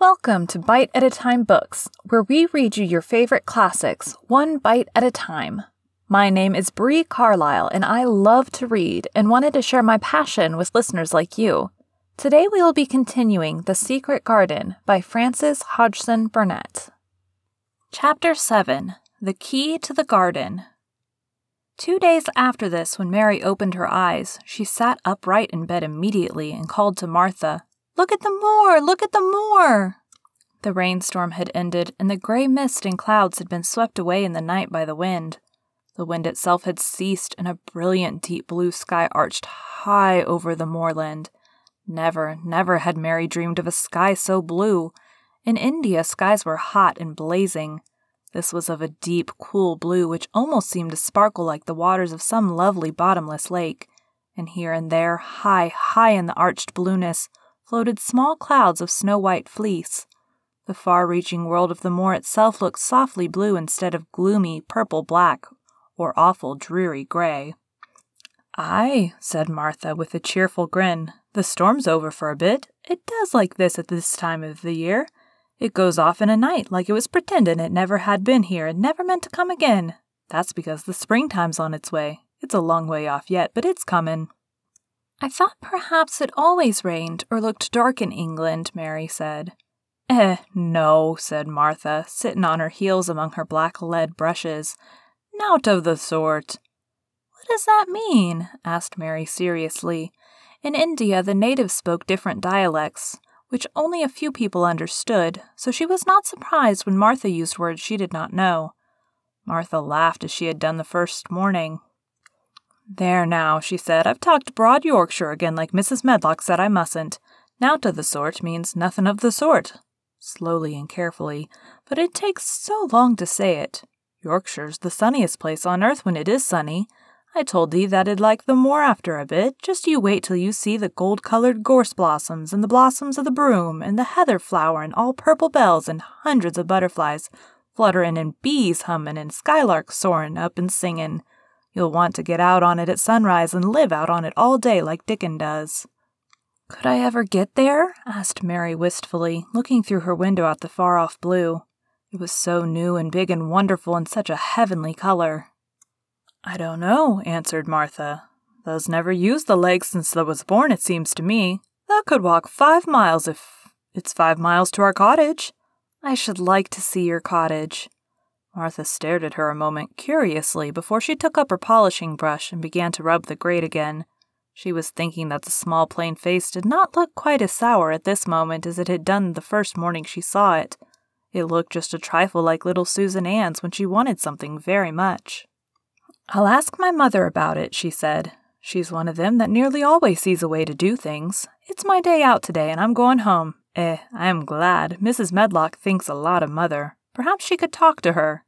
Welcome to Bite at a Time Books, where we read you your favorite classics, one bite at a time. My name is Bree Carlisle, and I love to read and wanted to share my passion with listeners like you. Today we will be continuing The Secret Garden by Frances Hodgson Burnett. Chapter 7 The Key to the Garden. Two days after this, when Mary opened her eyes, she sat upright in bed immediately and called to Martha, Look at the moor! Look at the moor! The rainstorm had ended, and the gray mist and clouds had been swept away in the night by the wind. The wind itself had ceased, and a brilliant deep blue sky arched high over the moorland. Never, never had Mary dreamed of a sky so blue. In India, skies were hot and blazing. This was of a deep, cool blue which almost seemed to sparkle like the waters of some lovely bottomless lake. And here and there, high, high in the arched blueness, floated small clouds of snow white fleece. The far reaching world of the moor itself looked softly blue instead of gloomy purple black or awful dreary gray. Aye, said Martha with a cheerful grin. The storm's over for a bit. It does like this at this time of the year. It goes off in a night, like it was pretendin' it never had been here and never meant to come again. That's because the springtime's on its way. It's a long way off yet, but it's comin'. I thought perhaps it always rained or looked dark in England, Mary said. Eh, no, said Martha, sitting on her heels among her black lead brushes. Nowt of the sort. What does that mean? asked Mary seriously. In India, the natives spoke different dialects, which only a few people understood, so she was not surprised when Martha used words she did not know. Martha laughed as she had done the first morning. There now, she said, I've talked broad Yorkshire again like Mrs. Medlock said I mustn't. Nowt of the sort means nothing of the sort. Slowly and carefully, but it takes so long to say it. Yorkshire's the sunniest place on earth when it is sunny. I told thee that it'd like the moor after a bit. Just you wait till you see the gold colored gorse blossoms, and the blossoms of the broom, and the heather flower, and all purple bells, and hundreds of butterflies flutterin', and bees hummin', and skylarks soarin' up and singin'. You'll want to get out on it at sunrise and live out on it all day like Dickon does. Could I ever get there? asked Mary wistfully, looking through her window at the far off blue. It was so new and big and wonderful and such a heavenly color. I don't know, answered Martha. Thou's never used the legs since thou was born, it seems to me. Thou could walk five miles if it's five miles to our cottage. I should like to see your cottage. Martha stared at her a moment curiously before she took up her polishing brush and began to rub the grate again. She was thinking that the small plain face did not look quite as sour at this moment as it had done the first morning she saw it. It looked just a trifle like little Susan Ann's when she wanted something very much. I'll ask my mother about it, she said. She's one of them that nearly always sees a way to do things. It's my day out today, and I'm going home. Eh, I am glad. Mrs. Medlock thinks a lot of mother. Perhaps she could talk to her.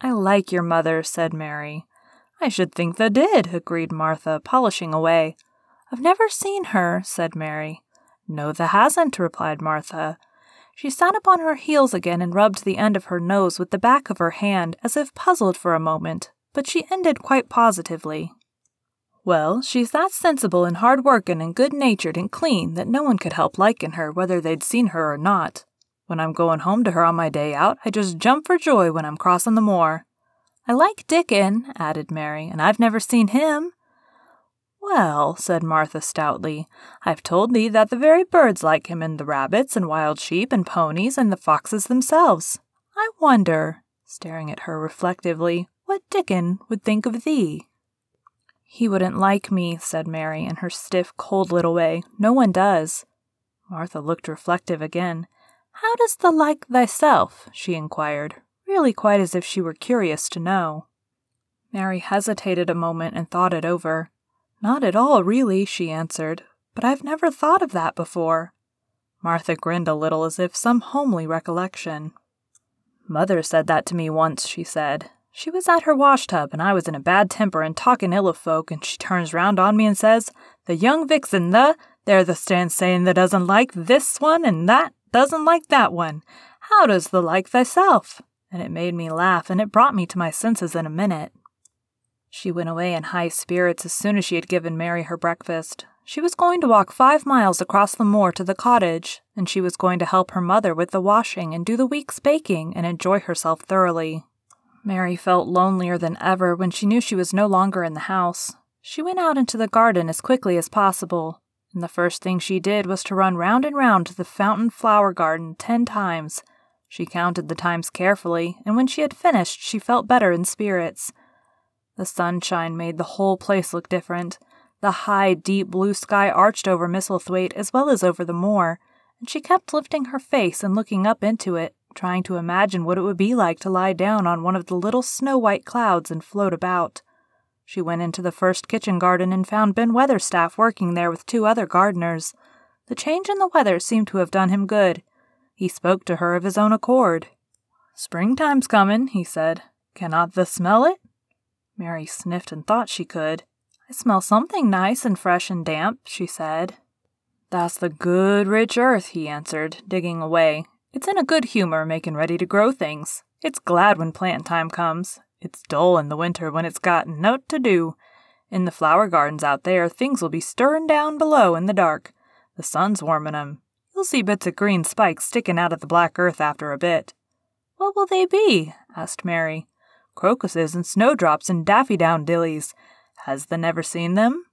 I like your mother, said Mary. I should think thou did, agreed Martha, polishing away. I've never seen her, said Mary. No, thou hasn't, replied Martha. She sat up on her heels again and rubbed the end of her nose with the back of her hand, as if puzzled for a moment, but she ended quite positively. Well, she's that sensible and hard workin' and good natured and clean that no one could help likin' her whether they'd seen her or not. When I'm going home to her on my day out, I just jump for joy when I'm crossin' the moor. I like Dickon, added Mary, and I've never seen him. Well, said Martha stoutly, I've told thee that the very birds like him, and the rabbits, and wild sheep, and ponies, and the foxes themselves. I wonder, staring at her reflectively, what Dickon would think of thee. He wouldn't like me, said Mary in her stiff, cold little way. No one does. Martha looked reflective again. How does the like thyself? she inquired, really quite as if she were curious to know. Mary hesitated a moment and thought it over. Not at all, really, she answered, but I've never thought of that before. Martha grinned a little as if some homely recollection. Mother said that to me once, she said. She was at her washtub, and I was in a bad temper and talking ill of folk, and she turns round on me and says, The young vixen, the, there the stands saying that doesn't like this one and that doesn't like that one. How does the like thyself? And it made me laugh, and it brought me to my senses in a minute. She went away in high spirits as soon as she had given Mary her breakfast. She was going to walk five miles across the moor to the cottage, and she was going to help her mother with the washing and do the week's baking and enjoy herself thoroughly. Mary felt lonelier than ever when she knew she was no longer in the house. She went out into the garden as quickly as possible, and the first thing she did was to run round and round the fountain flower garden ten times. She counted the times carefully, and when she had finished, she felt better in spirits. The sunshine made the whole place look different. The high, deep blue sky arched over Misselthwaite as well as over the moor, and she kept lifting her face and looking up into it, trying to imagine what it would be like to lie down on one of the little snow white clouds and float about. She went into the first kitchen garden and found Ben Weatherstaff working there with two other gardeners. The change in the weather seemed to have done him good. He spoke to her of his own accord. Springtime's comin', he said. Cannot thee smell it? Mary sniffed and thought she could. I smell something nice and fresh and damp, she said. That's the good, rich earth, he answered, digging away. It's in a good humor, making ready to grow things. It's glad when plant time comes. It's dull in the winter when it's got nowt to do. In the flower gardens out there, things will be stirrin' down below in the dark. The sun's warmin' 'em. You'll see bits of green spikes stickin' out of the black earth after a bit. What will they be? asked Mary crocuses and snowdrops and daffydowndillies. Has thee never seen them?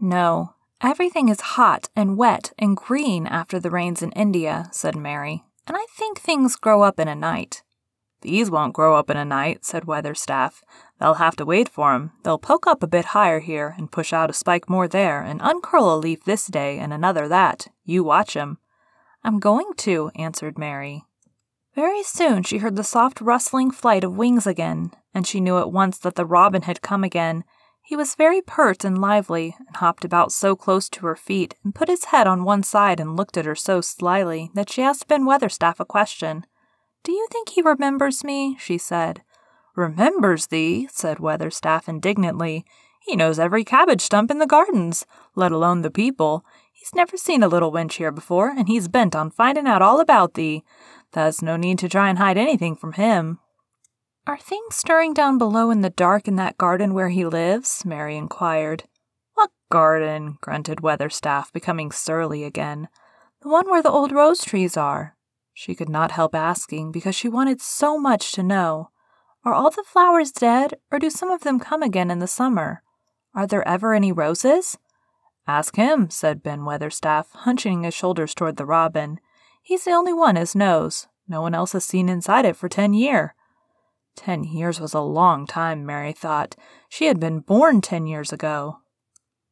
No. Everything is hot and wet and green after the rains in India, said Mary, and I think things grow up in a night. These won't grow up in a night, said Weatherstaff. They'll have to wait for 'em. They'll poke up a bit higher here and push out a spike more there and uncurl a leaf this day and another that. You watch 'em. I'm going to, answered Mary. Very soon she heard the soft rustling flight of wings again, and she knew at once that the robin had come again. He was very pert and lively, and hopped about so close to her feet, and put his head on one side and looked at her so slyly that she asked Ben Weatherstaff a question. Do you think he remembers me? she said. Remembers thee? said Weatherstaff indignantly. He knows every cabbage stump in the gardens, let alone the people. He's never seen a little wench here before, and he's bent on finding out all about thee. There's no need to try and hide anything from him. Are things stirring down below in the dark in that garden where he lives? Mary inquired. What garden? grunted Weatherstaff, becoming surly again. The one where the old rose trees are. She could not help asking because she wanted so much to know. Are all the flowers dead, or do some of them come again in the summer? Are there ever any roses? Ask him, said Ben Weatherstaff, hunching his shoulders toward the robin. He's the only one as knows. No one else has seen inside it for ten year. Ten years was a long time, Mary thought. She had been born ten years ago.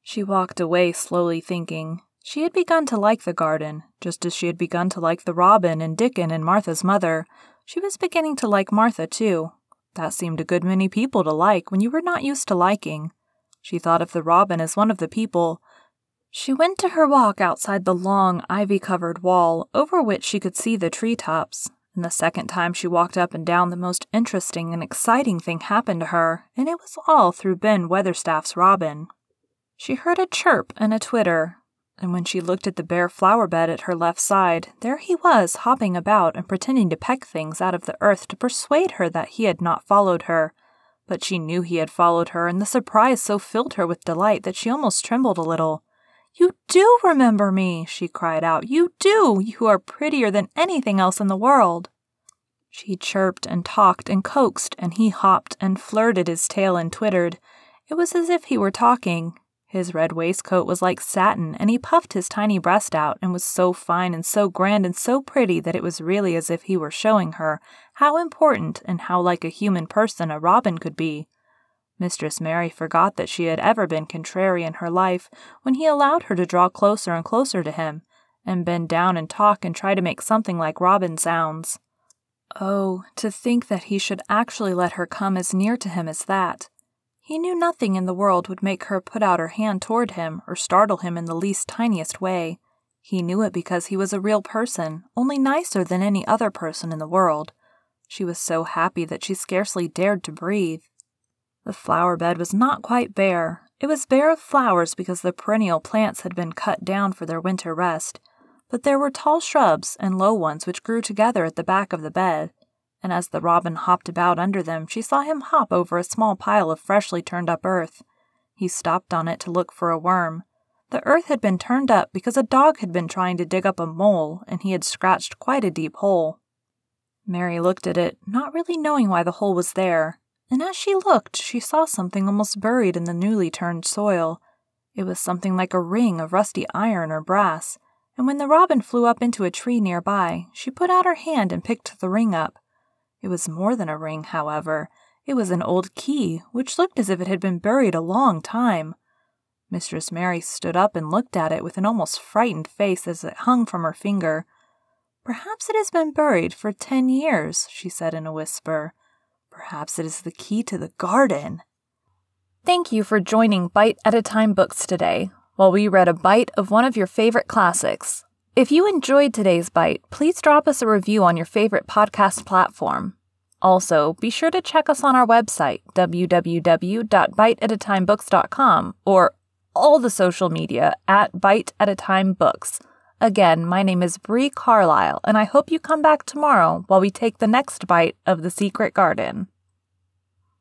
She walked away slowly thinking. She had begun to like the garden, just as she had begun to like the robin and Dickon and Martha's mother. She was beginning to like Martha, too. That seemed a good many people to like when you were not used to liking. She thought of the robin as one of the people, she went to her walk outside the long, ivy covered wall, over which she could see the tree tops. And the second time she walked up and down, the most interesting and exciting thing happened to her, and it was all through Ben Weatherstaff's robin. She heard a chirp and a twitter, and when she looked at the bare flower bed at her left side, there he was hopping about and pretending to peck things out of the earth to persuade her that he had not followed her. But she knew he had followed her, and the surprise so filled her with delight that she almost trembled a little. You do remember me, she cried out. You do. You are prettier than anything else in the world. She chirped and talked and coaxed, and he hopped and flirted his tail and twittered. It was as if he were talking. His red waistcoat was like satin, and he puffed his tiny breast out and was so fine and so grand and so pretty that it was really as if he were showing her how important and how like a human person a robin could be. Mistress Mary forgot that she had ever been contrary in her life when he allowed her to draw closer and closer to him, and bend down and talk and try to make something like robin sounds. Oh, to think that he should actually let her come as near to him as that. He knew nothing in the world would make her put out her hand toward him or startle him in the least tiniest way. He knew it because he was a real person, only nicer than any other person in the world. She was so happy that she scarcely dared to breathe. The flower bed was not quite bare. It was bare of flowers because the perennial plants had been cut down for their winter rest, but there were tall shrubs and low ones which grew together at the back of the bed, and as the robin hopped about under them, she saw him hop over a small pile of freshly turned up earth. He stopped on it to look for a worm. The earth had been turned up because a dog had been trying to dig up a mole, and he had scratched quite a deep hole. Mary looked at it, not really knowing why the hole was there, and as she looked, she saw something almost buried in the newly turned soil. It was something like a ring of rusty iron or brass, and when the robin flew up into a tree nearby, she put out her hand and picked the ring up. It was more than a ring, however. It was an old key, which looked as if it had been buried a long time. Mistress Mary stood up and looked at it with an almost frightened face as it hung from her finger. Perhaps it has been buried for ten years, she said in a whisper. Perhaps it is the key to the garden. Thank you for joining Bite at a Time Books today, while we read a bite of one of your favorite classics. If you enjoyed today's bite, please drop us a review on your favorite podcast platform. Also, be sure to check us on our website, www.biteatatimebooks.com, or all the social media at Bite at a Time Books. Again, my name is Bree Carlisle, and I hope you come back tomorrow while we take the next bite of The Secret Garden.